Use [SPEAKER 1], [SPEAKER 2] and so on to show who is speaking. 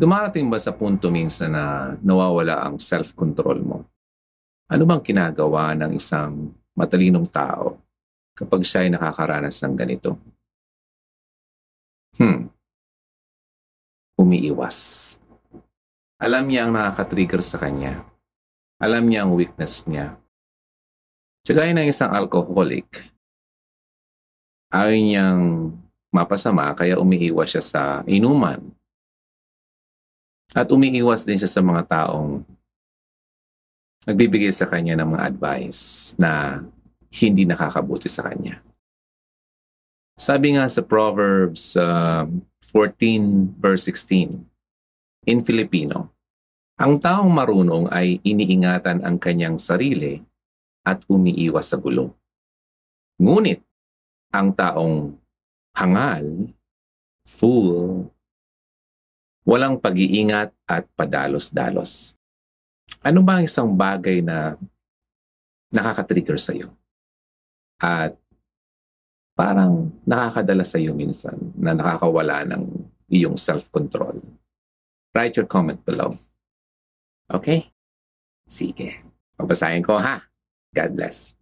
[SPEAKER 1] Dumarating ba sa punto minsan na nawawala ang self-control mo? Ano bang kinagawa ng isang matalinong tao kapag siya ay nakakaranas ng ganito? Hmm. Umiiwas. Alam niya ang nakaka-trigger sa kanya. Alam niya ang weakness niya. Tsagaya ng isang alcoholic, ayaw niyang mapasama kaya umiiwas siya sa inuman. At umiiwas din siya sa mga taong nagbibigay sa kanya ng mga advice na hindi nakakabuti sa kanya. Sabi nga sa Proverbs uh, 14 verse 16, in Filipino, ang taong marunong ay iniingatan ang kanyang sarili at umiiwas sa gulo. Ngunit, ang taong hangal, fool, walang pag-iingat at padalos-dalos. Ano ba ang isang bagay na nakaka-trigger sa iyo? At parang nakakadala sa iyo minsan na nakakawala ng iyong self-control. Write your comment below. Okay? Sige. Pabasahin ko ha. God bless.